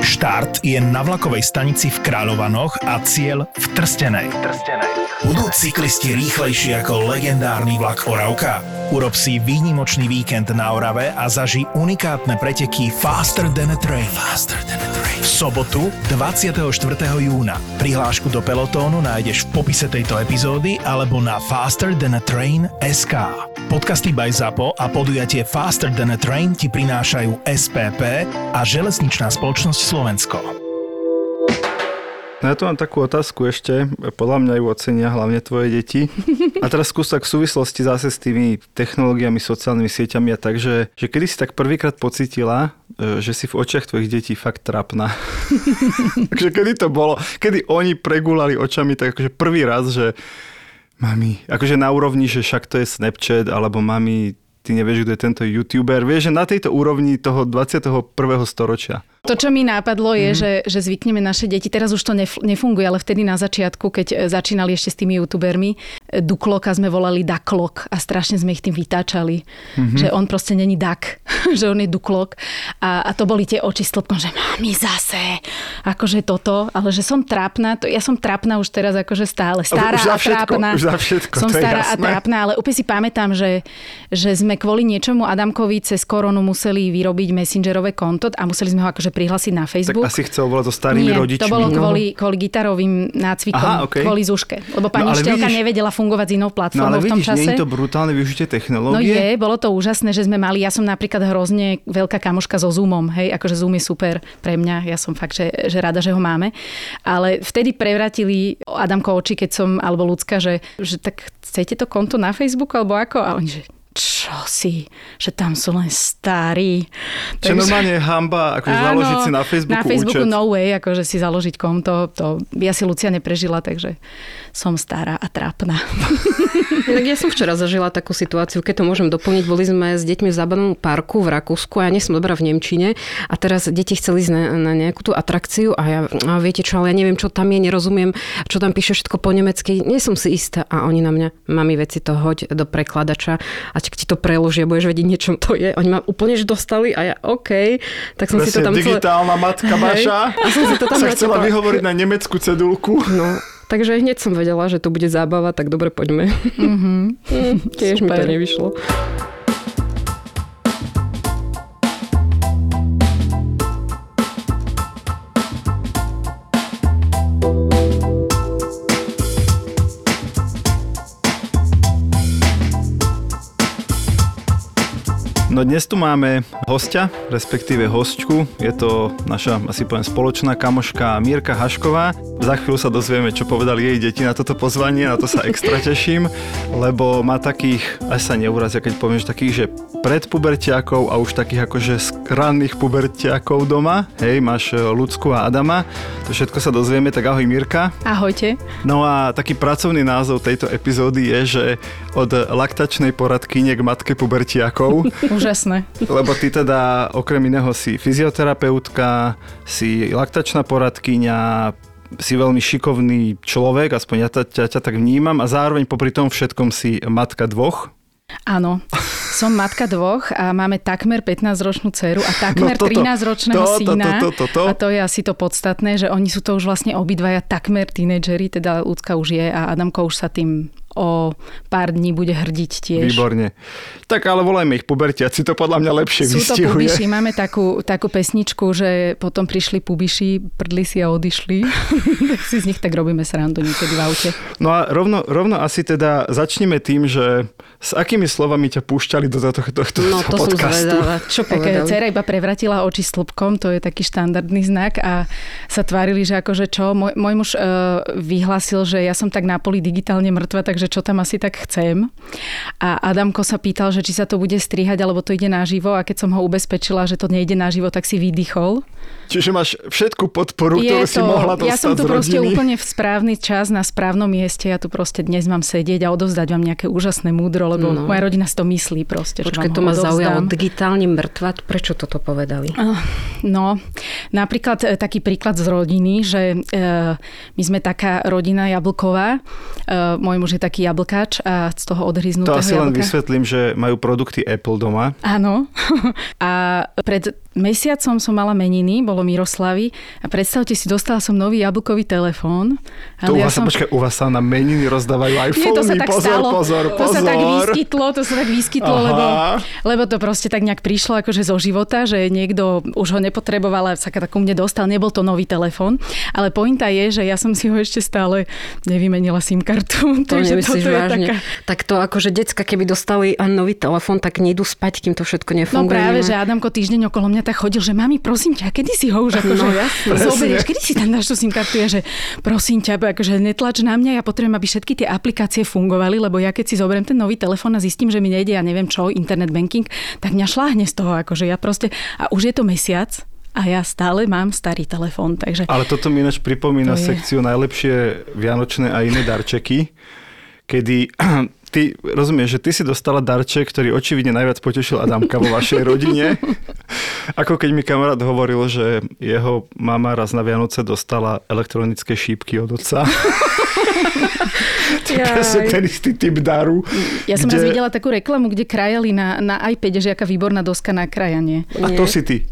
Štart je na vlakovej stanici v Kráľovanoch a cieľ v Trstenej. Trstenej. Budú cyklisti rýchlejší ako legendárny vlak Oravka? Urob si výnimočný víkend na Orave a zaži unikátne preteky Faster than a Train. Faster than a train. V sobotu 24. júna. Prihlášku do pelotónu nájdeš v popise tejto epizódy alebo na Faster than a Train SK. Podcasty by ZAPO a podujatie Faster than a Train ti prinášajú SPP a Železničná spoločnosť Slovensko. No ja tu mám takú otázku ešte, podľa mňa ju ocenia hlavne tvoje deti. A teraz skús tak v súvislosti zase s tými technológiami, sociálnymi sieťami a tak, že, že kedy si tak prvýkrát pocitila, e, že si v očiach tvojich detí fakt trapná. Takže kedy to bolo? Kedy oni pregúlali očami tak akože prvý raz, že mami, akože na úrovni, že však to je Snapchat, alebo mami, ty nevieš, kto je tento youtuber. Vieš, že na tejto úrovni toho 21. storočia. To, čo mi nápadlo, je, mm. že, že zvykneme naše deti, teraz už to nef- nefunguje, ale vtedy na začiatku, keď e, začínali ešte s tými youtubermi, e, Dukloka sme volali Daklok a strašne sme ich tým vytáčali. Mm-hmm. Že on proste není Dak, že on je Duklok. A, a to boli tie oči stĺpkom, že mami zase, akože toto, ale že som trápna, to, ja som trápna už teraz akože stále. Stará už za všetko, a trápna. Už za všetko, som stará je a trápna, ale úplne si pamätám, že, že sme kvôli niečomu Adamkovi cez koronu museli vyrobiť messengerové konto a museli sme ho akože prihlásiť na Facebook. Tak asi chcel volať so starými Nie, rodičmi. to bolo kvôli, kvôli gitarovým nácvikom, Aha, okay. kvôli Zuške. Lebo pani No, učiteľka vidíš- nevedela fungovať s inou No platformou ale v tom vidíš, čase. nie je to brutálne využitie No technológie? je, bolo to úžasné, že sme mali, ja som napríklad hrozne veľká kamoška so Zoomom, hej, akože Zoom je super pre mňa, ja som fakt, že, že rada, že ho máme. Ale vtedy prevratili Adamko oči, keď som, alebo ľudská, že, že tak chcete to konto na Facebooku, alebo ako? A oni, že čo si, že tam sú len starí. Čo normálne je hamba, akože založiť si na Facebooku, na Facebooku účet. no way, akože si založiť konto. To, ja si Lucia neprežila, takže som stará a trápna. Tak ja som včera zažila takú situáciu, keď to môžem doplniť. Boli sme s deťmi v zábavnom parku v Rakúsku a ja nie som dobrá v Nemčine a teraz deti chceli ísť na, na nejakú tú atrakciu a ja, a viete čo, ale ja neviem, čo tam je, nerozumiem, čo tam píše všetko po nemecky, nie som si istá. A oni na mňa, mami, veci to hoď do prekladača a či ti to preložia, budeš vedieť, niečo to je. Oni ma úplne že dostali a ja, OK, tak som si to Presne, tam celé... digitálna matka Hej. vaša A som si to tam sa chcela vyhovoriť na nemeckú cedulku. No, takže hneď som vedela, že to bude zábava, tak dobre, poďme. Mm-hmm. Tiež mi to Super. nevyšlo. No dnes tu máme hostia, respektíve hostku. Je to naša, asi poviem, spoločná kamoška Mírka Hašková. Za chvíľu sa dozvieme, čo povedali jej deti na toto pozvanie, na to sa extra teším, lebo má takých, až sa neurazia, keď poviem, že takých, že predpubertiakov a už takých akože ranných pubertiakov doma. Hej, máš e, Lucku a Adama. To všetko sa dozvieme, tak ahoj Mírka. Ahojte. No a taký pracovný názov tejto epizódy je, že od laktačnej poradkyne k matke pubertiakov. Úžasné. Lebo ty teda okrem iného si fyzioterapeutka, si laktačná poradkyňa, si veľmi šikovný človek, aspoň ja ťa, ťa, ťa tak vnímam a zároveň popri tom všetkom si matka dvoch. Áno, som matka dvoch a máme takmer 15-ročnú dceru a takmer No toto, 13-ročného to, to, syna. to, to, to, to. A to je asi to podstatné, že oni sú to už vlastne obidvaja takmer tínedžeri, teda ľudská už je a Adamko už sa tým o pár dní bude hrdiť tiež. Výborne. Tak ale volajme ich pubertiaci, to podľa mňa lepšie Sú to vystihuje. pubiši, máme takú, takú pesničku, že potom prišli pubiši, prdli si a odišli. tak si z nich tak robíme srandu niekedy v aute. No a rovno, rovno asi teda začneme tým, že s akými slovami ťa púšťali do tohto, tohto No to som podcastu? zvedavá. Čo Tak povedali? dcera iba prevratila oči slupkom, to je taký štandardný znak a sa tvárili, že akože čo, môj, môj muž uh, vyhlásil, že ja som tak na poli digitálne mŕtva, takže čo tam asi tak chcem. A Adamko sa pýtal, že či sa to bude strihať, alebo to ide naživo a keď som ho ubezpečila, že to nejde naživo, tak si vydýchol. Čiže máš všetku podporu, ktorú si mohla dostať ja som tu proste úplne v správny čas, na správnom mieste. Ja tu proste dnes mám sedieť a odovzdať vám nejaké úžasné múdro, lebo No. moja rodina si to myslí proste. že Počkaj, vám to ho ma zaujalo. Digitálne mŕtva, prečo toto povedali? No, Napríklad e, taký príklad z rodiny, že e, my sme taká rodina jablková. E, môj muž je taký jablkáč a z toho odhryznutého To asi len jablka. vysvetlím, že majú produkty Apple doma. Áno. A pred mesiacom som mala meniny, bolo Miroslavy a predstavte si, dostala som nový jablkový telefón. To u ja vás, som... počkaj, u vás sa na meniny rozdávajú iPhony. Nie, to sa tak pozor, stalo. pozor, pozor. To sa tak vyskytlo, to sa tak vyskytlo, Aha. lebo, lebo to proste tak nejak prišlo akože zo života, že niekto už ho nepotreboval a sa tak ku mne dostal. Nebol to nový telefón, ale pointa je, že ja som si ho ešte stále nevymenila SIM kartu. To takže nemyslíš toto je vážne. taká... Tak to akože decka, keby dostali nový telefón, tak nejdu spať, kým to všetko No nefunguje. práve, nemá- že Adamko týždeň okolo mňa tak chodil, že mami, prosím ťa, kedy si ho už akože No, zoberieš, kedy si tam dáš tú SIM kartu, je, že prosím ťa, akože netlač na mňa, ja potrebujem, aby všetky tie aplikácie fungovali, lebo ja keď si zoberiem ten nový telefón a zistím, že mi nejde, ja neviem čo, internet banking, tak mňa šláhne z toho, akože ja proste, a už je to mesiac, a ja stále mám starý telefón, takže... Ale toto mi ináč pripomína je. sekciu najlepšie vianočné a iné darčeky, kedy ty rozumieš, že ty si dostala darček, ktorý očividne najviac potešil Adamka vo vašej rodine. Ako keď mi kamarát hovoril, že jeho mama raz na Vianoce dostala elektronické šípky od otca. to je presne ten istý typ daru. Ja som kde- raz videla takú reklamu, kde krajali na, na iPade, že aká výborná doska na krajanie. A to si ty.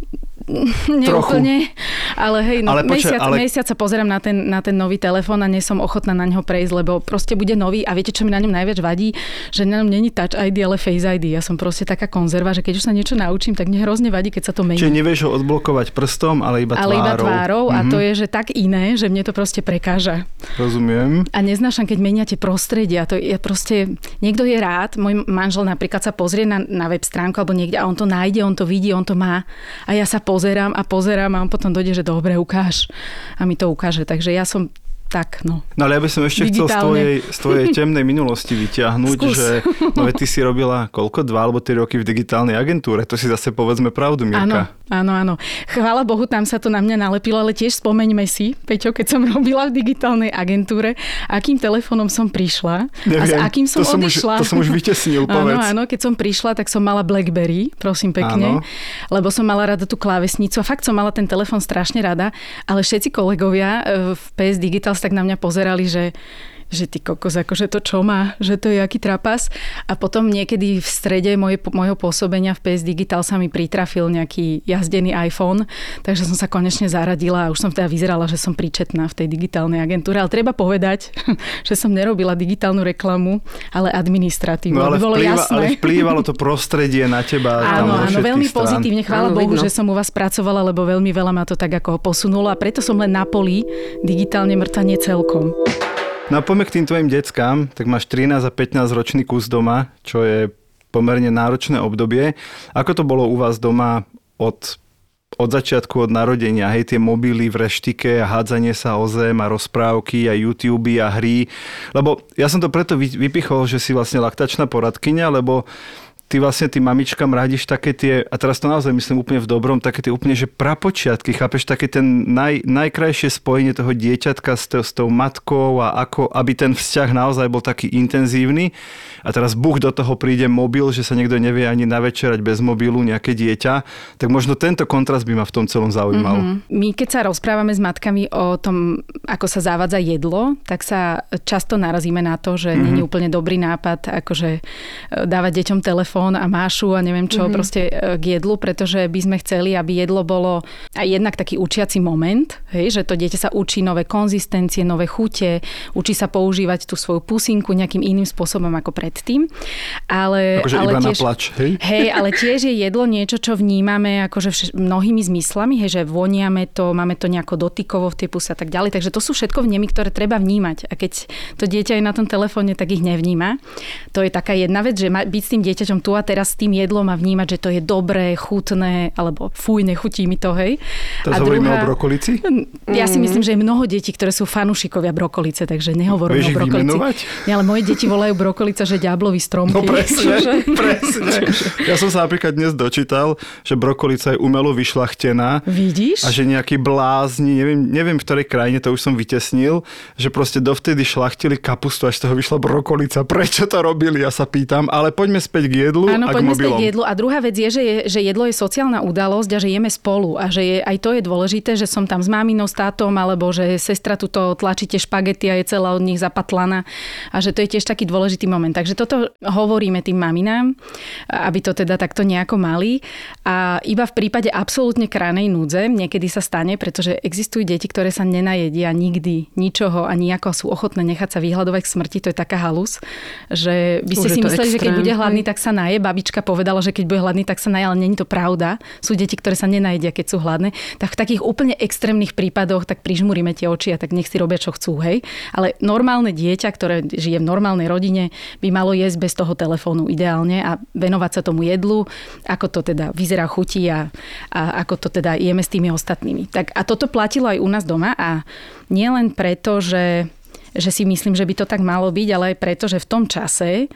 Neúplne, ale hej, no, Ale ale počkaj, mesiac, ale- mesiac sa pozerám na ten, na ten nový telefón a nie som ochotná na neho prejsť, lebo proste bude nový a viete, čo mi na ňom najviac vadí? Že na ňom není Touch ID, ale Face ID. Ja som proste taká konzerva, že keď už sa niečo naučím, tak mne hrozne vadí, keď sa to mení. Čiže nevieš ho odblokovať prstom, ale iba ale tvárou. iba tvárou a Mhm, to je, že tak iné, že mne to proste prekáža. Rozumiem. A neznášam, keď meniate prostredia. To je proste, niekto je rád, môj manžel napríklad sa pozrie na, na web stránku alebo niekde a on to nájde, on to vidí, on to má. A ja sa pozerám a pozerám a on potom dojde, že dobre, ukáž. A mi to ukáže. Takže ja som tak, no. No ale ja by som ešte chcel z Digitálne. tvojej, z tvojej temnej minulosti vyťahnuť, Skús. že no, veď ty si robila koľko? Dva alebo tri roky v digitálnej agentúre. To si zase povedzme pravdu, Áno, Mirka. áno, áno. Chvála Bohu, tam sa to na mňa nalepilo, ale tiež spomeňme si, Peťo, keď som robila v digitálnej agentúre, akým telefónom som prišla a s akým som, to som už, odišla. to som už vytesnil, Áno, povedz. áno, keď som prišla, tak som mala Blackberry, prosím pekne, Áno. lebo som mala rada tú klávesnicu a fakt som mala ten telefon strašne rada, ale všetci kolegovia e, v PS Digitals tak na mňa pozerali, že že ty kokos, akože to čo má, že to je aký trapas. A potom niekedy v strede moje, mojho pôsobenia v PS Digital sa mi pritrafil nejaký jazdený iPhone, takže som sa konečne zaradila a už som teda vyzerala, že som príčetná v tej digitálnej agentúre. Ale treba povedať, že som nerobila digitálnu reklamu, ale administratívu, No ale, bolo vplýva, jasné. ale vplývalo to prostredie na teba. Áno, áno, veľmi strán. pozitívne. Chvála Bohu, vidno. že som u vás pracovala, lebo veľmi veľa ma to tak ako posunulo a preto som len na poli digitálne mŕtva nie celkom. No a poďme k tým tvojim deckám, tak máš 13 a 15 ročný kus doma, čo je pomerne náročné obdobie. Ako to bolo u vás doma od, od začiatku, od narodenia? Hej, tie mobily v reštike a hádzanie sa o zem a rozprávky a YouTube a hry. Lebo ja som to preto vy- vypichol, že si vlastne laktačná poradkyňa, lebo ty vlastne tým mamičkám radíš také tie, a teraz to naozaj myslím úplne v dobrom, také tie úplne, že prapočiatky, chápeš, také ten naj, najkrajšie spojenie toho dieťatka s, to, s tou matkou a ako, aby ten vzťah naozaj bol taký intenzívny. A teraz buch do toho príde mobil, že sa niekto nevie ani navečerať bez mobilu, nejaké dieťa, tak možno tento kontrast by ma v tom celom zaujímal. Mm-hmm. My keď sa rozprávame s matkami o tom, ako sa zavádza jedlo, tak sa často narazíme na to, že mm-hmm. nie je úplne dobrý nápad akože e, dávať deťom telefón a mášu a neviem čo mm-hmm. proste e, k jedlu, pretože by sme chceli, aby jedlo bolo aj jednak taký učiaci moment, hej, že to dieťa sa učí nové konzistencie, nové chute, učí sa používať tú svoju pusinku nejakým iným spôsobom ako predtým. Ale, Akože ale iba na tiež, plač, hej? Hej, ale tiež je jedlo niečo, čo vnímame akože vš- mnohými zmyslami, hej, že voniame to, máme to nejako dotykovo v tej puse a tak ďalej. Takže to sú všetko vnemy, ktoré treba vnímať. A keď to dieťa je na tom telefóne, tak ich nevníma. To je taká jedna vec, že byť s tým dieťaťom tu a teraz s tým jedlom a vnímať, že to je dobré, chutné, alebo fuj, nechutí mi to, hej. Teraz a hovoríme o brokolici? Ja si myslím, že je mnoho detí, ktoré sú fanúšikovia brokolice, takže nehovorím Vieš o brokolici. vymenovať? Nie, ale moje deti volajú brokolica, že ďablový strom. No presne, presne. Ja som sa napríklad dnes dočítal, že brokolica je umelo vyšľachtená Vidíš? a že nejakí blázni, neviem, neviem v ktorej krajine, to už som vytesnil, že proste dovtedy šlachtili kapustu, až z toho vyšla brokolica. Prečo to robili, ja sa pýtam. Ale poďme späť k jedlu. Jedlu Áno, a k mobilom. k jedlu. A druhá vec je že, je, že jedlo je sociálna udalosť a že jeme spolu. A že je, aj to je dôležité, že som tam s maminou, s tátom, alebo že sestra tuto tlačíte špagety a je celá od nich zapatlaná. A že to je tiež taký dôležitý moment. Takže toto hovoríme tým maminám, aby to teda takto nejako mali. A iba v prípade absolútne kranej núdze niekedy sa stane, pretože existujú deti, ktoré sa nenajedia nikdy ničoho a nejako sú ochotné nechať sa vyhľadovať k smrti. To je taká halus, že by ste Už si mysleli, že keď extrém, bude hladný, tak sa naje. Babička povedala, že keď bude hladný, tak sa naje, ale není to pravda. Sú deti, ktoré sa nenajedia, keď sú hladné. Tak v takých úplne extrémnych prípadoch tak prižmuríme tie oči a tak nech si robia, čo chcú, hej. Ale normálne dieťa, ktoré žije v normálnej rodine, by malo jesť bez toho telefónu ideálne a venovať sa tomu jedlu, ako to teda vyzerá chutí a, a ako to teda jeme s tými ostatnými. Tak a toto platilo aj u nás doma a nie len preto, že že si myslím, že by to tak malo byť, ale aj preto, že v tom čase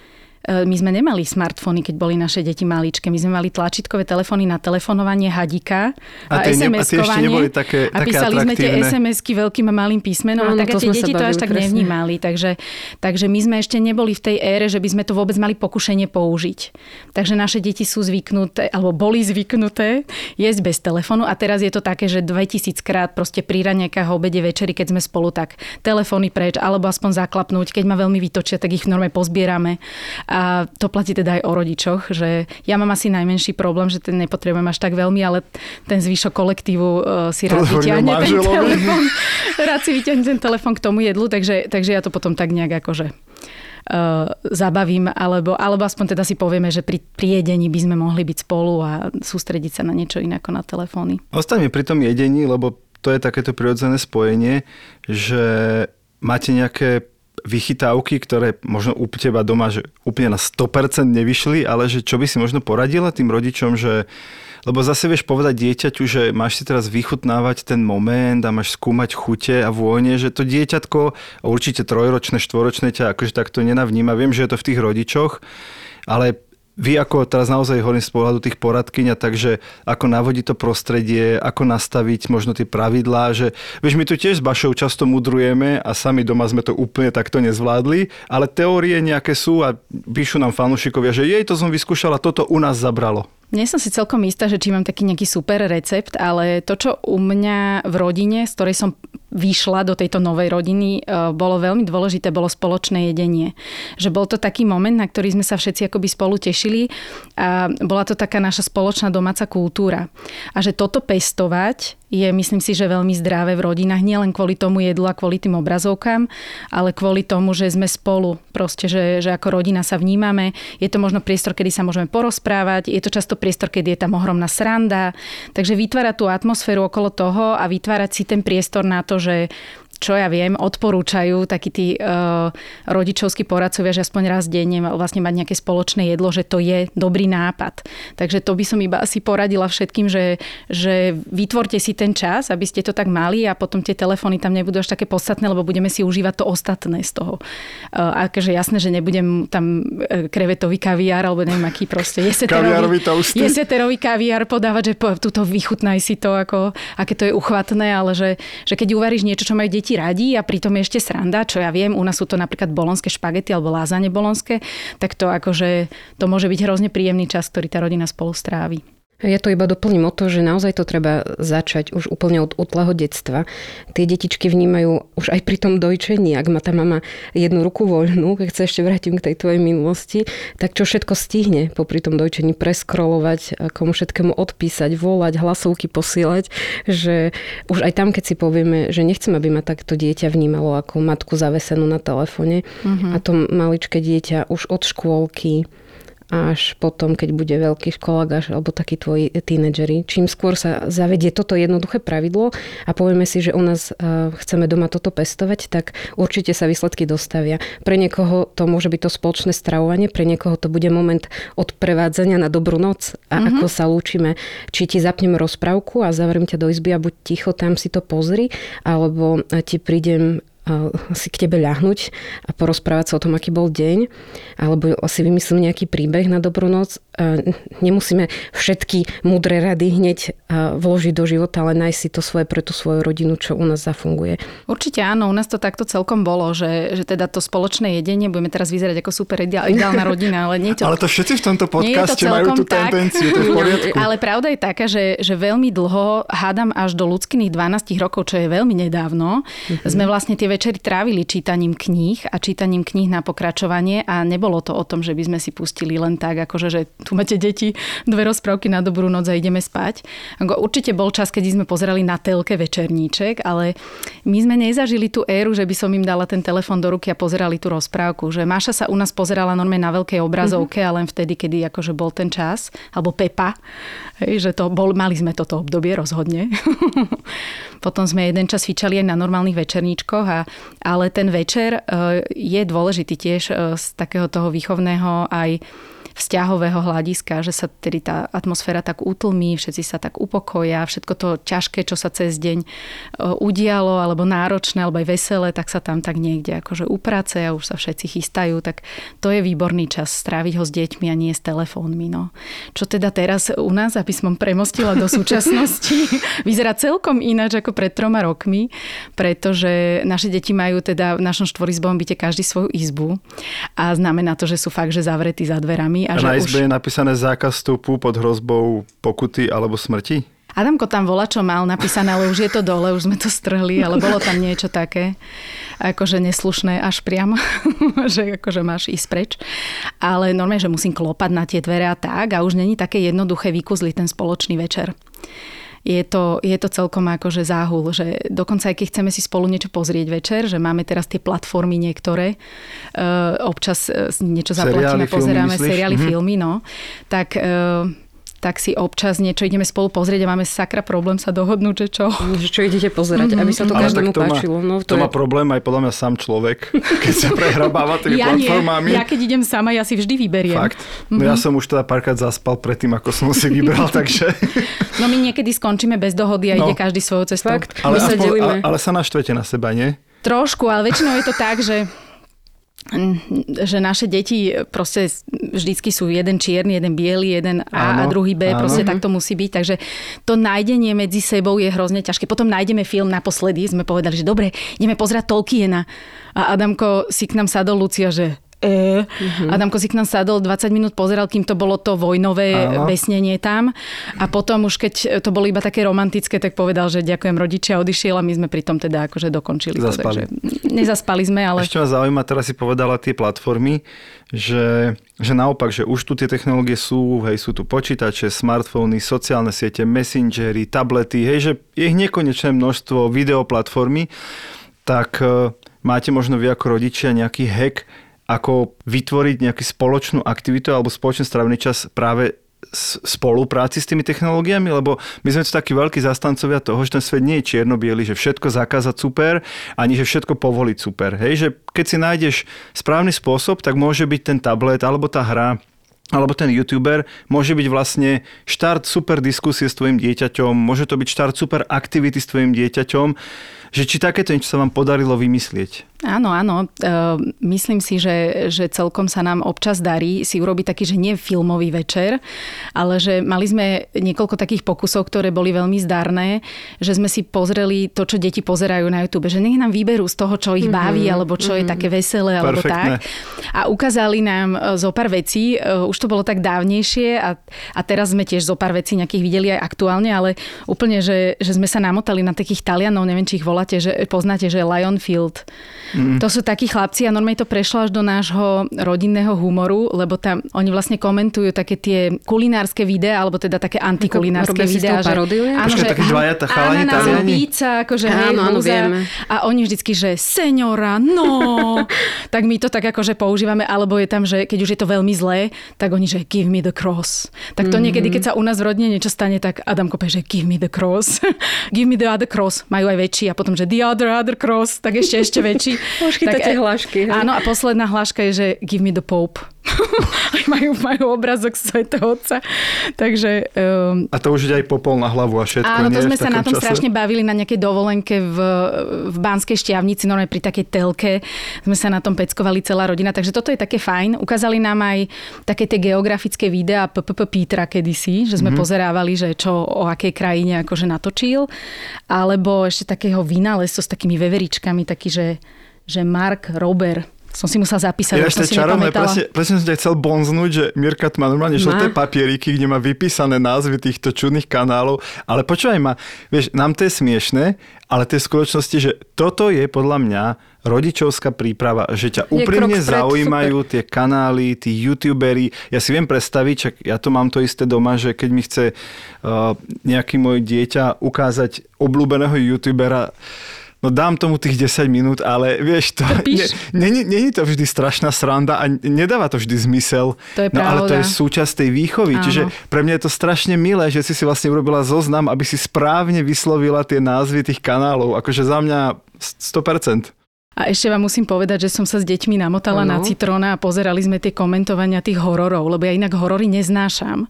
my sme nemali smartfóny, keď boli naše deti maličké. My sme mali tlačítkové telefóny na telefonovanie hadíka A a, a SMS-kovanie. neboli také- a také písali sme tie. SMS-ky veľkým a malým písmenom. Áno, a tak a to tie deti to až tak presne. nevnímali. Takže, takže my sme ešte neboli v tej ére, že by sme to vôbec mali pokušenie použiť. Takže naše deti sú zvyknuté, alebo boli zvyknuté jesť bez telefónu a teraz je to také, že 2000 krát proste pri raňajkách, obede, večeri, keď sme spolu, tak telefóny preč, alebo aspoň zaklapnúť. Keď ma veľmi vytočia, tak ich v norme pozbierame. A to platí teda aj o rodičoch, že ja mám asi najmenší problém, že ten nepotrebujem až tak veľmi, ale ten zvyšok kolektívu uh, si rád vyťahne ten telefón. Rád si vyťahne ten telefón k tomu jedlu, takže, takže ja to potom tak nejak akože uh, zabavím, alebo, alebo aspoň teda si povieme, že pri, pri jedení by sme mohli byť spolu a sústrediť sa na niečo iné ako na telefóny. Ostaňme pri tom jedení, lebo to je takéto prirodzené spojenie, že máte nejaké vychytávky, ktoré možno u teba doma že úplne na 100% nevyšli, ale že čo by si možno poradila tým rodičom, že lebo zase vieš povedať dieťaťu, že máš si teraz vychutnávať ten moment a máš skúmať chute a vône, že to dieťatko, určite trojročné, štvoročné ťa akože takto nenavníma. Viem, že je to v tých rodičoch, ale vy ako teraz naozaj hovorím z pohľadu tých poradkyň takže ako navodiť to prostredie, ako nastaviť možno tie pravidlá, že vieš, my tu tiež s Bašou často mudrujeme a sami doma sme to úplne takto nezvládli, ale teórie nejaké sú a píšu nám fanúšikovia, že jej to som vyskúšala, toto u nás zabralo. Nie som si celkom istá, že či mám taký nejaký super recept, ale to, čo u mňa v rodine, z ktorej som vyšla do tejto novej rodiny, e, bolo veľmi dôležité, bolo spoločné jedenie. Že bol to taký moment, na ktorý sme sa všetci akoby spolu tešili a bola to taká naša spoločná domáca kultúra. A že toto pestovať je, myslím si, že veľmi zdravé v rodinách, nielen kvôli tomu jedlu a kvôli tým obrazovkám, ale kvôli tomu, že sme spolu, proste, že, že ako rodina sa vnímame. Je to možno priestor, kedy sa môžeme porozprávať, je to často priestor, kedy je tam ohromná sranda. Takže vytvárať tú atmosféru okolo toho a vytvárať si ten priestor na to, že čo ja viem, odporúčajú takí tí uh, rodičovskí poradcovia, že aspoň raz denne vlastne mať nejaké spoločné jedlo, že to je dobrý nápad. Takže to by som iba asi poradila všetkým, že, že vytvorte si ten čas, aby ste to tak mali a potom tie telefóny tam nebudú až také podstatné, lebo budeme si užívať to ostatné z toho. Uh, akože jasné, že nebudem tam uh, krevetový kaviár, alebo neviem aký proste jeseterový, jeseterový kaviár podávať, že po, tuto vychutnaj si to, ako, aké to je uchvatné, ale že, že keď uvaríš niečo, čo majú deti radi a pritom je ešte sranda, čo ja viem, u nás sú to napríklad bolonské špagety alebo lázanie bolonské, tak to akože to môže byť hrozne príjemný čas, ktorý tá rodina spolu strávi. Ja to iba doplním o to, že naozaj to treba začať už úplne od útleho detstva. Tie detičky vnímajú už aj pri tom dojčení, ak má tá mama jednu ruku voľnú, keď sa ešte vrátim k tej tvojej minulosti, tak čo všetko stihne popri tom dojčení preskrolovať, komu všetkému odpísať, volať, hlasovky posielať, že už aj tam, keď si povieme, že nechcem, aby ma takto dieťa vnímalo ako matku zavesenú na telefóne Mhm. a to maličké dieťa už od škôlky až potom, keď bude veľký školák až, alebo takí tvoji tínedžeri. Čím skôr sa zavedie toto jednoduché pravidlo a povieme si, že u nás uh, chceme doma toto pestovať, tak určite sa výsledky dostavia. Pre niekoho to môže byť to spoločné stravovanie, pre niekoho to bude moment od prevádzania na dobrú noc a mm-hmm. ako sa lúčime. Či ti zapnem rozprávku a zavriem ťa do izby a buď ticho, tam si to pozri, alebo ti prídem si k tebe ľahnuť a porozprávať sa o tom, aký bol deň, alebo si vymyslím nejaký príbeh na dobrú noc. Nemusíme všetky múdre rady hneď vložiť do života, ale nájsť si to svoje pre tú svoju rodinu, čo u nás zafunguje. Určite áno, u nás to takto celkom bolo, že, že teda to spoločné jedenie, budeme teraz vyzerať ako super ideálna rodina, ale nie to... Ale to všetci v tomto podcaste majú tú tak, tendenciu, to je v poriadku. Ale pravda je taká, že, že veľmi dlho, hádam až do ľudských 12 rokov, čo je veľmi nedávno, mm-hmm. sme vlastne tie večery trávili čítaním kníh a čítaním kníh na pokračovanie a nebolo to o tom, že by sme si pustili len tak, akože, že tu máte deti, dve rozprávky na dobrú noc a ideme spať. Určite bol čas, keď sme pozerali na telke večerníček, ale my sme nezažili tú éru, že by som im dala ten telefon do ruky a pozerali tú rozprávku. Že Máša sa u nás pozerala normálne na veľkej obrazovke mm-hmm. a len vtedy, kedy akože bol ten čas. Alebo Pepa. Hej, že to bol, mali sme toto obdobie rozhodne. Potom sme jeden čas fičali aj na normálnych večerníčkoch a ale ten večer e, je dôležitý tiež e, z takého toho výchovného aj vzťahového hľadiska, že sa tedy tá atmosféra tak utlmí, všetci sa tak upokoja, všetko to ťažké, čo sa cez deň e, udialo, alebo náročné, alebo aj veselé, tak sa tam tak niekde akože uprace a už sa všetci chystajú, tak to je výborný čas stráviť ho s deťmi a nie s telefónmi. No. Čo teda teraz u nás, aby som premostila do súčasnosti, vyzerá celkom ináč ako pred troma rokmi, pretože naše deti majú teda v našom štvorizbovom byte každý svoju izbu a znamená to, že sú fakt, že zavretí za dverami a, a na izbe už... je napísané zákaz vstupu pod hrozbou pokuty alebo smrti? Adamko tam volá, čo mal napísané, ale už je to dole, už sme to strhli, ale bolo tam niečo také, akože neslušné až priamo, že akože máš ísť preč. Ale normálne, že musím klopať na tie dvere a tak a už není také jednoduché vykuzliť ten spoločný večer je to, je to celkom akože záhul, že dokonca aj keď chceme si spolu niečo pozrieť večer, že máme teraz tie platformy niektoré, uh, občas uh, niečo zaplatíme, pozeráme filmy, seriály, mm-hmm. filmy, no, tak uh, tak si občas niečo ideme spolu pozrieť a máme sakra problém sa dohodnúť, že čo. Že čo idete pozerať, mm-hmm. aby sa to každému to páčilo. Má, no, to, to je... má problém aj podľa mňa sám človek, keď sa prehrabáva tými ja platformami. Nie. Ja keď idem sama, ja si vždy vyberiem. Fakt? Mm-hmm. No ja som už teda párkrát zaspal predtým, ako som si vybral, takže... No my niekedy skončíme bez dohody a no. ide každý svojou cestou. Fakt? Ale, sa aspoň, ale sa naštvete na seba, nie? Trošku, ale väčšinou je to tak, že že naše deti proste vždycky sú jeden čierny, jeden biely, jeden A áno, a druhý B, áno. proste tak to musí byť. Takže to nájdenie medzi sebou je hrozne ťažké. Potom nájdeme film naposledy, sme povedali, že dobre, ideme pozerať Tolkiena. A Adamko si k nám sadol Lucia, že e. Uh-huh. Adam Kozik nám sadol 20 minút, pozeral, kým to bolo to vojnové Áno. besnenie tam. A potom už keď to bolo iba také romantické, tak povedal, že ďakujem rodičia, odišiel a my sme pri tom teda akože dokončili Zaspali. to. Takže nezaspali sme, ale... Ešte ma zaujíma, teraz si povedala tie platformy, že, že naopak, že už tu tie technológie sú, hej, sú tu počítače, smartfóny, sociálne siete, messengery, tablety, hej, že je ich nekonečné množstvo videoplatformy, tak e, máte možno vy ako rodičia nejaký hack, ako vytvoriť nejakú spoločnú aktivitu alebo spoločne strávený čas práve spolupráci s tými technológiami, lebo my sme tu takí veľkí zastancovia toho, že ten svet nie je čierno že všetko zakázať super, ani že všetko povoliť super. Hej, že keď si nájdeš správny spôsob, tak môže byť ten tablet alebo tá hra alebo ten youtuber môže byť vlastne štart super diskusie s tvojim dieťaťom, môže to byť štart super aktivity s tvojim dieťaťom, že či takéto niečo sa vám podarilo vymyslieť? Áno, áno. E, myslím si, že, že celkom sa nám občas darí si urobiť taký, že nie filmový večer, ale že mali sme niekoľko takých pokusov, ktoré boli veľmi zdarné, že sme si pozreli to, čo deti pozerajú na YouTube, že nech nám vyberú z toho, čo ich mhm, baví, mm-hmm. alebo čo mm-hmm. je mhm. také veselé, alebo Perfektné. tak. A ukázali nám e, zo pár vecí, e, už to bolo tak dávnejšie a, a teraz sme tiež zo pár vecí nejakých videli aj aktuálne, ale úplne, že, že sme sa namotali na takých Talianov, neviem, či ich voláte, že poznáte, že Lionfield Mm. To sú takí chlapci a normálne to prešlo až do nášho rodinného humoru, lebo tam oni vlastne komentujú také tie kulinárske videá, alebo teda také antikulinárske videá. Že, áno, že takí dvaja tá chalani pizza, akože áno, áno, vieme. A oni vždycky, že senora, no. tak my to tak akože používame, alebo je tam, že keď už je to veľmi zlé, tak oni, že give me the cross. Tak to mm-hmm. niekedy, keď sa u nás v rodine niečo stane, tak Adam kope, že give me the cross. give me the other cross. Majú aj väčší a potom, že the other other cross, tak ešte ešte väčší. Už chytáte tak, e, hlášky. Hej. Áno, a posledná hláška je, že give me the pope. majú, majú obrazok svätého Otca. Takže... Um, a to už ide aj popol na hlavu a všetko. Áno, to sme sa na tom čase? strašne bavili na nejakej dovolenke v, v Banskej šťavnici, normálne pri takej telke. Sme sa na tom peckovali celá rodina, takže toto je také fajn. Ukázali nám aj také tie geografické videá PPP Pítra kedysi, že sme mm-hmm. pozerávali, že čo o akej krajine akože natočil. Alebo ešte takého vynálezcu s takými veveričkami, taký, že, že Mark Rober som si musel zapísať, ja som si čarovné, presne, presne som ťa chcel bonznúť, že Mirka má normálne žlté papieriky, kde má vypísané názvy týchto čudných kanálov, ale počúvaj ma, vieš, nám to je smiešné, ale tie skutočnosti, že toto je podľa mňa rodičovská príprava, že ťa úprimne zaujímajú super. tie kanály, tí youtuberi. Ja si viem predstaviť, čak ja to mám to isté doma, že keď mi chce uh, nejaký môj dieťa ukázať obľúbeného youtubera, No dám tomu tých 10 minút, ale vieš, to, není, není to vždy strašná sranda a nedáva to vždy zmysel. To je no ale to je súčasť tej výchovy. Áno. Čiže pre mňa je to strašne milé, že si si vlastne urobila zoznam, aby si správne vyslovila tie názvy tých kanálov. Akože za mňa 100%. A ešte vám musím povedať, že som sa s deťmi namotala ano. na citróna a pozerali sme tie komentovania tých hororov, lebo ja inak horory neznášam.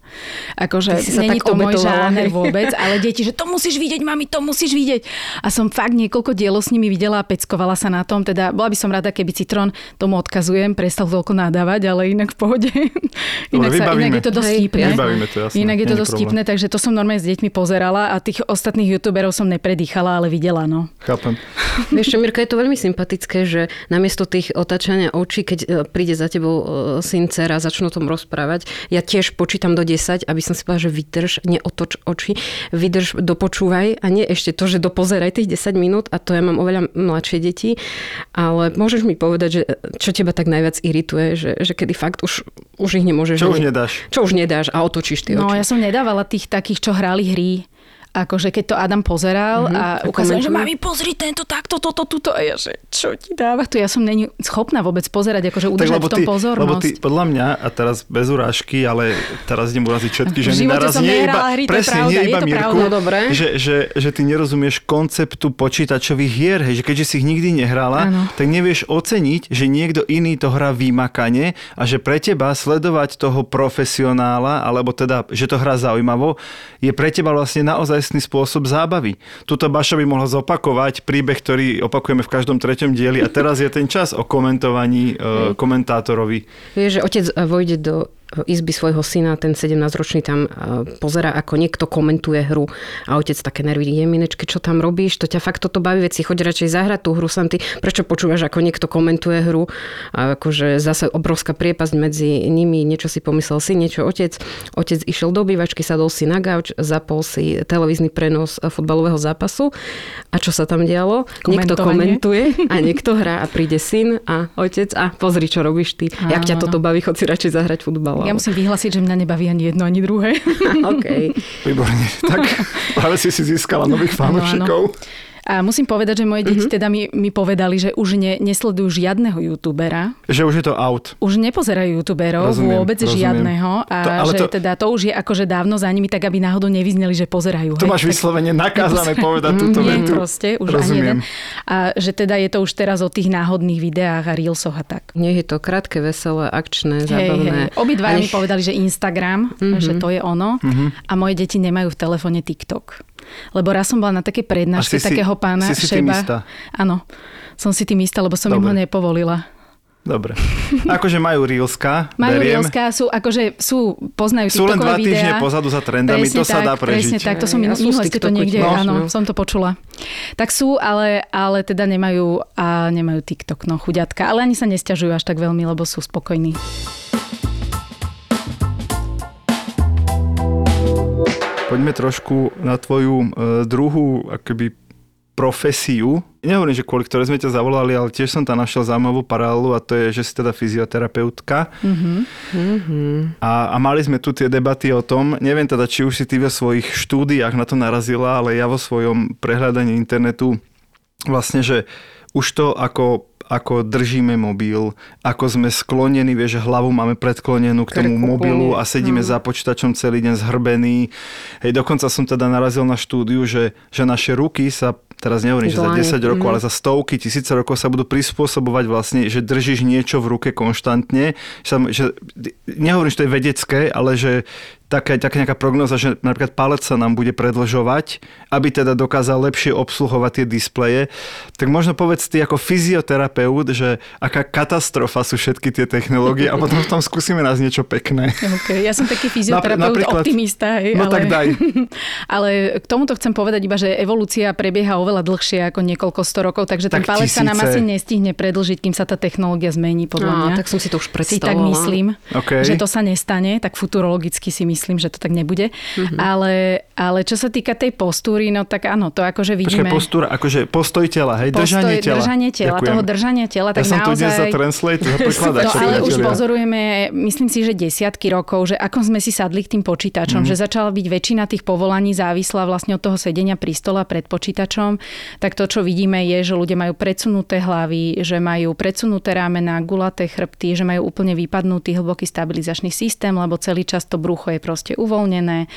Akože není to môj žáner vôbec, ale deti, že to musíš vidieť, mami, to musíš vidieť. A som fakt niekoľko dielo s nimi videla a peckovala sa na tom. Teda bola by som rada, keby citrón tomu odkazujem, prestal toľko nadávať, ale inak v pohode. inak, sa, inak je to dosť vtipné. Inak je to dosť vtipné, takže to som normálne s deťmi pozerala a tých ostatných youtuberov som nepredýchala, ale videla. No. Chápem. Vieš Mirka, je to veľmi sympatické sympatické, že namiesto tých otáčania očí, keď e, príde za tebou e, syn, dcera, začnú o tom rozprávať, ja tiež počítam do 10, aby som si povedala, že vydrž, neotoč oči, vydrž, dopočúvaj a nie ešte to, že dopozeraj tých 10 minút a to ja mám oveľa mladšie deti, ale môžeš mi povedať, že čo teba tak najviac irituje, že, že kedy fakt už, už ich nemôžeš... Čo už nedáš. Čo už nedáš a otočíš tie no, oči. No ja som nedávala tých takých, čo hrali hry akože keď to Adam pozeral mm-hmm. a ukázal, že mami pozri tento, takto, toto, tuto. A ja, že čo ti dáva? Tu ja som není schopná vôbec pozerať, akože udržať tak, v tom ty, pozornosť. Lebo ty, podľa mňa, a teraz bez urážky, ale teraz idem uraziť všetky ženy naraz. Som nie iba, hry, presne, pravda, nie iba je to Mirku, pravda, dobre. Že, že, že, ty nerozumieš konceptu počítačových hier, hej, že keďže si ich nikdy nehrala, ano. tak nevieš oceniť, že niekto iný to hrá vymakane a že pre teba sledovať toho profesionála, alebo teda, že to hrá zaujímavo, je pre teba vlastne naozajstný spôsob zá zábavy. Tuto Baša by mohla zopakovať príbeh, ktorý opakujeme v každom treťom dieli a teraz je ten čas o komentovaní e, komentátorovi. Vieš, že otec vojde do izby svojho syna, ten 17-ročný tam pozera, ako niekto komentuje hru a otec také nervy, jeminečky, čo tam robíš, to ťa fakt toto baví, veci, choď radšej zahrať tú hru, sam ty, prečo počúvaš, ako niekto komentuje hru a akože zase obrovská priepasť medzi nimi, niečo si pomyslel si, niečo otec, otec išiel do obývačky, sadol si na gauč, zapol si televízny prenos futbalového zápasu a čo sa tam dialo? Niekto komentuje a niekto hrá a príde syn a otec a pozri, čo robíš ty. Jak ťa toto baví, chod si radšej zahrať futbal. Ja musím vyhlásiť, že mňa nebaví ani jedno, ani druhé. OK. Výborne. Tak práve si si získala nových fanúšikov. A musím povedať, že moje deti uh-huh. teda mi, mi povedali, že už ne, nesledujú žiadneho youtubera. Že už je to out. Už nepozerajú youtuberov, rozumiem, vôbec rozumiem. žiadneho. A to, ale že to... teda to už je akože dávno za nimi, tak aby náhodou nevyzneli, že pozerajú. To hej, máš vyslovene nakázané povedať túto Nie, vetu. proste, už rozumiem. ani jeden. A že teda je to už teraz o tých náhodných videách a reelsoch a tak. Nie je to krátke, veselé, akčné, zábavné. Hej. Obidva nech... mi povedali, že Instagram, uh-huh. že to je ono. Uh-huh. A moje deti nemajú v telefóne TikTok. Lebo raz som bola na takej prednáške takého pána si, si Šeba. Istá. Áno, som si tým istá, lebo som Dobre. im ho nepovolila. Dobre. Akože majú Reelska, Majú beriem. Reelska, sú, akože sú, poznajú Sú len dva týždne pozadu za trendami, presne to tak, sa dá prežiť. Presne tak, to som ja, minule ste to niekde, no, áno, no. som to počula. Tak sú, ale, ale teda nemajú, a nemajú TikTok, no chuďatka. Ale ani sa nesťažujú až tak veľmi, lebo sú spokojní. Poďme trošku na tvoju e, druhú akoby profesiu. Nehovorím, že kvôli ktorej sme ťa zavolali, ale tiež som tam našiel zaujímavú paralelu a to je, že si teda fyzioterapeutka. Mm-hmm. A, a mali sme tu tie debaty o tom, neviem teda, či už si ty vo svojich štúdiách na to narazila, ale ja vo svojom prehľadaní internetu vlastne, že už to ako ako držíme mobil, ako sme sklonení, vieš, hlavu máme predklonenú k tomu mobilu a sedíme no. za počítačom celý deň zhrbení. Hej, dokonca som teda narazil na štúdiu, že, že naše ruky sa teraz nehovorím, že za 10 rokov, mm. ale za stovky, tisíce rokov sa budú prispôsobovať vlastne, že držíš niečo v ruke konštantne. Že, že, nehovorím, že to je vedecké, ale že taká, taká nejaká prognoza, že napríklad palec sa nám bude predlžovať, aby teda dokázal lepšie obsluhovať tie displeje. Tak možno povedz ty ako fyzioterapeut, že aká katastrofa sú všetky tie technológie a potom v tom skúsime nás niečo pekné. Okay, ja som taký fyzioterapeut, Napríklad, optimista. Hej, no ale, tak daj. ale k tomuto chcem povedať iba, že evolúcia prebieha oveľa dlhšie ako niekoľko sto rokov, takže tak ten palec tisíce. sa nám asi nestihne predlžiť, kým sa tá technológia zmení, podľa no, mňa. tak som si to už predstavovala. Si tak myslím, okay. že to sa nestane, tak futurologicky si myslím myslím, že to tak nebude. Mm-hmm. Ale, ale čo sa týka tej postúry, no tak áno, to akože vidíme. Počkaj, postúra, akože postoj tela, hej, postoj, držanie tela. Držanie tela, Ďakujem. toho držania tela, tak ja som naozaj... tu dnes za translate, za prekladača. no, ale už pozorujeme, myslím si, že desiatky rokov, že ako sme si sadli k tým počítačom, mm-hmm. že začala byť väčšina tých povolaní závislá vlastne od toho sedenia pri stole pred počítačom, tak to, čo vidíme je, že ľudia majú predsunuté hlavy, že majú predsunuté rámená, gulaté chrbty, že majú úplne vypadnutý hlboký stabilizačný systém, lebo celý čas to brucho je proste uvoľnené,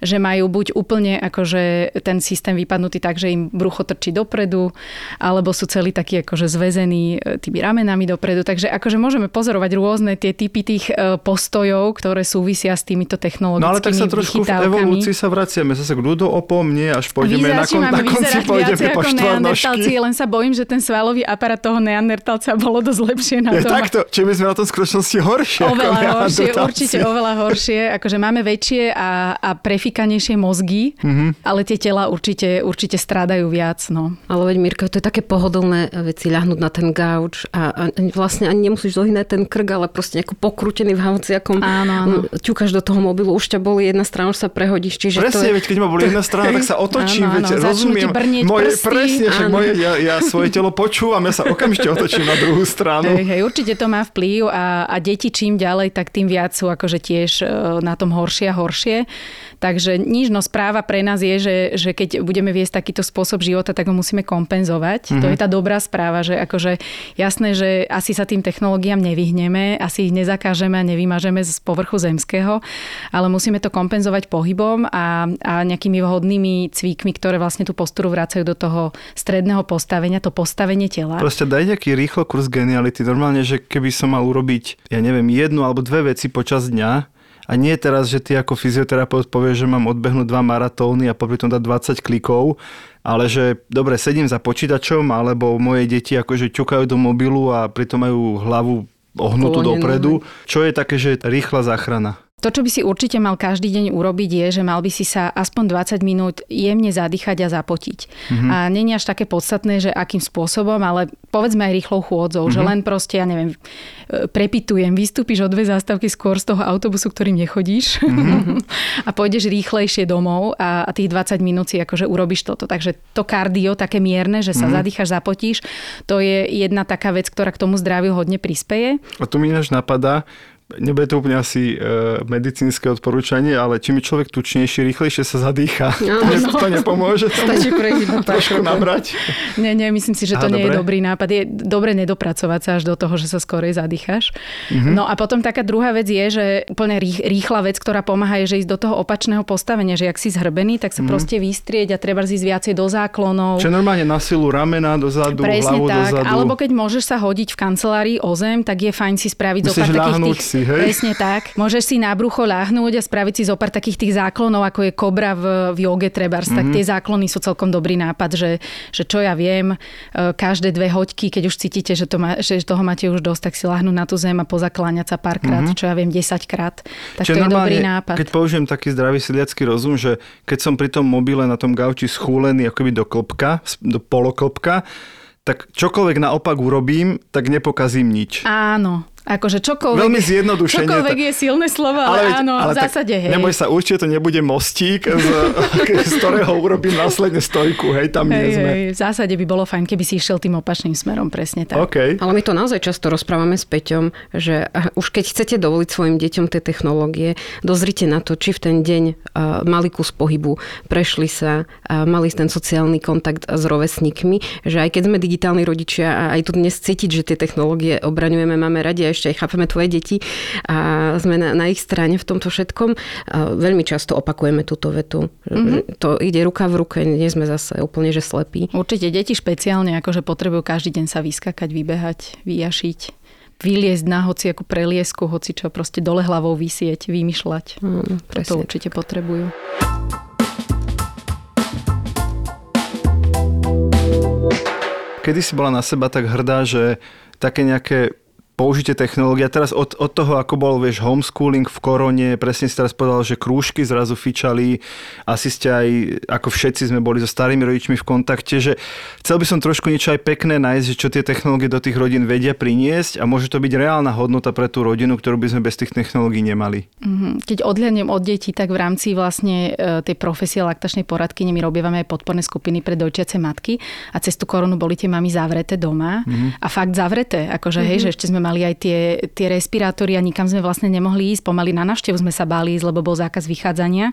že majú buď úplne akože ten systém vypadnutý tak, že im brucho trčí dopredu, alebo sú celí takí akože zväzení e, tými ramenami dopredu. Takže akože môžeme pozorovať rôzne tie typy tých e, postojov, ktoré súvisia s týmito technologickými No ale tak sa trošku v evolúcii sa vraciame zase k ľudoopom, nie až pôjdeme na, kon, na konci pôjdeme po štvornožky. Len sa bojím, že ten svalový aparát toho neandertalca bolo dosť lepšie na je tom. Takto, či my sme na tom skutočnosti horšie. Oveľa horšie, určite oveľa horšie. Akože máme väčšie a, a prefikanejšie mozgy, mm-hmm. ale tie tela určite, určite strádajú viac. No. Ale veď Mirka, to je také pohodlné veci ľahnuť na ten gauč a, a vlastne ani nemusíš zohynať ten krk, ale proste nejako pokrútený v hauciakom. Áno, áno. Ťukáš do toho mobilu, už ťa boli jedna strana, už sa prehodíš. Čiže presne, to je... veď keď ma boli jedna strana, tak sa otočím, áno, áno, veď rozumiem. Moje, prsty, presne, však moje, ja, ja svoje telo počúvam, ja sa okamžite otočím na druhú stranu. Hej, hej, určite to má vplyv a, a deti čím ďalej, tak tým viac sú akože tiež e, na tom horšie a horšie. Takže nič, no správa pre nás je, že, že keď budeme viesť takýto spôsob života, tak ho musíme kompenzovať. Mm-hmm. To je tá dobrá správa, že akože jasné, že asi sa tým technológiám nevyhneme, asi ich nezakážeme a nevymažeme z povrchu zemského, ale musíme to kompenzovať pohybom a, a nejakými vhodnými cvíkmi, ktoré vlastne tú posturu vracajú do toho stredného postavenia, to postavenie tela. Proste daj nejaký rýchlo kurz geniality. Normálne, že keby som mal urobiť, ja neviem, jednu alebo dve veci počas dňa, a nie teraz, že ty ako fyzioterapeut povieš, že mám odbehnúť dva maratóny a popri tom dať 20 klikov, ale že dobre, sedím za počítačom, alebo moje deti akože ťukajú do mobilu a pritom majú hlavu ohnutú dopredu. Čo je také, že rýchla záchrana? To, čo by si určite mal každý deň urobiť, je, že mal by si sa aspoň 20 minút jemne zadýchať a zapotiť. Mm-hmm. A je až také podstatné, že akým spôsobom, ale povedzme aj rýchlou chôdzou, mm-hmm. že mhm. len proste, ja neviem, e, prepitujem, vystúpiš o dve zástavky skôr z toho autobusu, ktorým nechodíš mm-hmm. a pôjdeš rýchlejšie domov a, a tých 20 minút si akože urobíš toto. Takže to kardio, také mierne, že sa mm-hmm. zadýchaš, zapotíš, to je jedna taká vec, ktorá k tomu zdraviu hodne prispeje. A tu mi ináč napadá, nebude to úplne asi e, medicínske odporúčanie, ale čím je človek tučnejší, rýchlejšie sa zadýcha. No, to, no. to nepomôže Stačí trošku nabrať. Nie, nie, myslím si, že to Aha, nie dobre. je dobrý nápad. Je dobre nedopracovať sa až do toho, že sa skorej zadýchaš. Mm-hmm. No a potom taká druhá vec je, že úplne rýchla vec, ktorá pomáha, je, že ísť do toho opačného postavenia, že ak si zhrbený, tak sa mm-hmm. proste vystrieť a treba ísť viacej do záklonov. Čo normálne na silu ramena dozadu, Presne hlavu tak. dozadu. Alebo keď môžeš sa hodiť v kancelárii o zem, tak je fajn si spraviť zo pár takých tých... Si, hej? Presne tak. Môžeš si na brucho ľahnúť a spraviť si zo pár takých tých záklonov, ako je kobra v, v joge trebárs, mm-hmm. tak mhm. tie záklony sú celkom dobrý nápad, že, že čo ja viem, e, každé dve hoďky, keď už cítite, že, to má, že toho máte už dosť, tak si láhnuť na tú zem a pozakláňať sa párkrát, mm-hmm. čo ja viem, 10 krát. Tak Čiže to je dobrý nápad. Keď použijem taký zdravý siliacký rozum, že keď som pri tom mobile na tom gauči schúlený akoby do klopka, do poloklopka, tak čokoľvek naopak urobím, tak nepokazím nič. Áno, Akože čokoľvek, Veľmi zjednodušenie. Čokoľvek je silné slovo, ale, ale áno, ale v zásade hej. Neboj sa, určite to nebude mostík, z, z ktorého urobím následne stojku, hej, tam hej, nie sme. Hej, v zásade by bolo fajn, keby si išiel tým opačným smerom, presne tak. Okay. Ale my to naozaj často rozprávame s Peťom, že už keď chcete dovoliť svojim deťom tie technológie, dozrite na to, či v ten deň uh, mali kus pohybu, prešli sa, uh, mali ten sociálny kontakt s rovesníkmi, že aj keď sme digitálni rodičia a aj tu dnes cítiť, že tie technológie obraňujeme, máme radi, ešte aj chápeme tvoje deti a sme na, na ich strane v tomto všetkom. A veľmi často opakujeme túto vetu. Mm-hmm. To ide ruka v ruke, nie sme zase úplne že slepí. Určite deti špeciálne akože potrebujú každý deň sa vyskakať, vybehať, vyjašiť vyliezť na hociakú preliesku, hoci čo, proste dole hlavou vysieť, vymýšľať. Mm, to určite potrebujú. Kedy si bola na seba tak hrdá, že také nejaké použitie technológie. A teraz od, od toho, ako bol, vieš, homeschooling v korone, presne si teraz povedal, že krúžky zrazu fičali, asi ste aj, ako všetci sme boli so starými rodičmi v kontakte, že chcel by som trošku niečo aj pekné nájsť, že čo tie technológie do tých rodín vedia priniesť a môže to byť reálna hodnota pre tú rodinu, ktorú by sme bez tých technológií nemali. Mhm. Keď odhľadnem od detí, tak v rámci vlastne e, tej profesie laktačnej poradky my robievame aj podporné skupiny pre dojčiace matky a cez tú koronu boli tie mami zavreté doma mm-hmm. a fakt zavreté, akože mm-hmm. hej, že ešte sme mali aj tie, tie respirátory a nikam sme vlastne nemohli ísť. Pomaly na návštevu sme sa báli ísť, lebo bol zákaz vychádzania.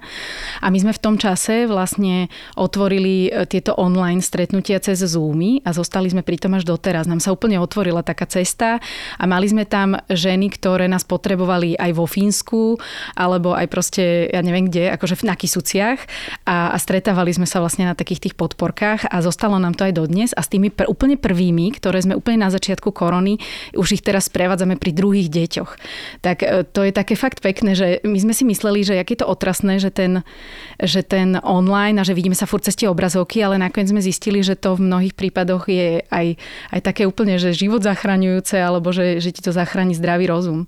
A my sme v tom čase vlastne otvorili e, tieto online stretnutia cez Zoomy a zostali sme pri tom až doteraz. Nám sa úplne otvorila taká cesta a mali sme tam ženy, ktoré nás potrebovali aj vo Fínsku alebo aj proste, ja neviem kde, akože na Kisuciach a, a stretávali sme sa vlastne na takých tých podporkách a zostalo nám to aj dodnes a s tými pr- úplne prvými, ktoré sme úplne na začiatku korony, už ich teraz prevádzame pri druhých deťoch. Tak e, to je také fakt pekné, že my sme si mysleli, že jak je to otrasné, že ten, že ten online a že vidíme sa furt cez tie obrazovky, ale nakoniec sme zistili, že to v mnohých prípadoch je aj, aj také úplne, že život zachraňujúce alebo že, že ti to zachráni zdravý rozum.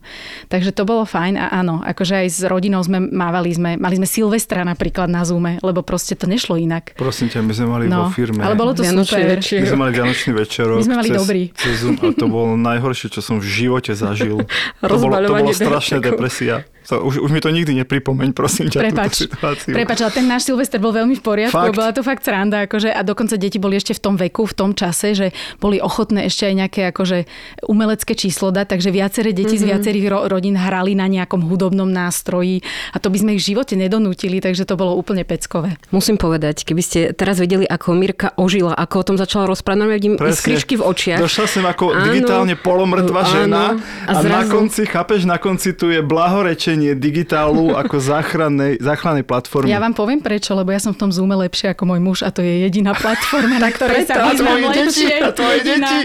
Takže to bolo fajn a áno, akože aj s rodinou sme mávali, sme, mali sme Silvestra napríklad na Zoome, lebo proste to nešlo inak. Prosím ťa, my sme mali no, vo firme. Ale bolo to super. My sme mali Vianočný večerok. My sme mali cez, dobrý. Cez Zoom a to bolo najhoršie, čo som v živote zažil. to bolo, to bolo strašná depresia. To, už, už mi to nikdy nepripomeň, prosím ťa, Prepač, túto situáciu. Prepač, ale ten náš Silvester bol veľmi v poriadku, fakt? bola to fakt sranda, akože, a dokonca deti boli ešte v tom veku, v tom čase, že boli ochotné ešte aj nejaké akože, umelecké číslo dať, takže viaceré deti mm-hmm. z mhm. viacerých ro- rodín hrali na nejakom hudobnom nástroji a to by sme ich v živote nedonútili, takže to bolo úplne peckové. Musím povedať, keby ste teraz vedeli, ako Mirka ožila, ako o tom začala rozprávať, no vidím skričky v očiach. Došla som ako áno, digitálne polomrtvá žena a, a zrazu... na konci, chápeš, na konci tu je blahorečenie digitál Kalu ako záchrannej, záchrannej platformy. Ja vám poviem prečo, lebo ja som v tom Zoome lepšie ako môj muž a to je jediná platforma, na ktorej sa vyznám lepšie. A tvoje deti.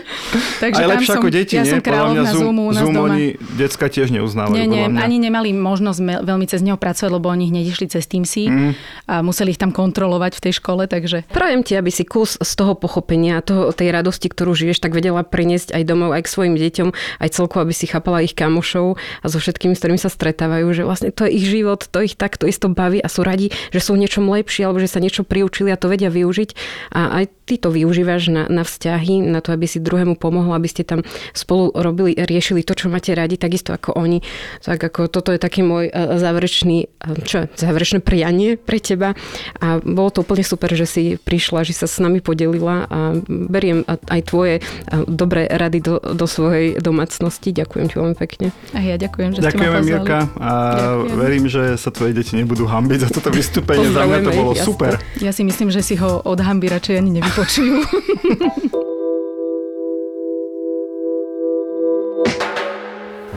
Takže Aj lepšie som, ako deti, ja nie? som kráľovna Zoom, Zoomu u nás Zoom doma. oni decka tiež neuznávajú. Nie, nie, ani nemali možnosť veľmi cez neho pracovať, lebo oni hneď išli cez Teamsy mm. a museli ich tam kontrolovať v tej škole, takže... Prajem ti, aby si kus z toho pochopenia, toho, tej radosti, ktorú žiješ, tak vedela priniesť aj domov, aj k svojim deťom, aj celkovo, aby si chápala ich kamošov a so všetkými, s ktorými sa stretávajú, že vlastne to je ich život, to ich takto isto baví a sú radi, že sú v niečom lepší alebo že sa niečo priučili a to vedia využiť. A aj ty to využívaš na, na vzťahy, na to, aby si druhému pomohol, aby ste tam spolu robili, riešili to, čo máte radi, takisto ako oni. Tak ako toto je taký môj e, záverečný, e, čo, záverečné prianie pre teba. A bolo to úplne super, že si prišla, že sa s nami podelila a beriem aj tvoje e, dobré rady do, do svojej domácnosti. Ďakujem ti veľmi pekne. A ja ďakujem, že Ďakujeme, ste ma Mirka. A ďakujem. verím, že sa tvoje deti nebudú hambiť za toto vystúpenie. Za mňa to bolo jasne. super. Ja si myslím, že si ho od hamby radšej ani nevypočujú.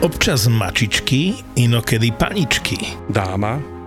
Občas mačičky, inokedy paničky. Dáma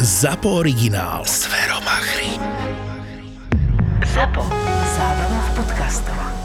ZAPO originál. Zveromachry. ZAPO. Zábrná v podcastovách.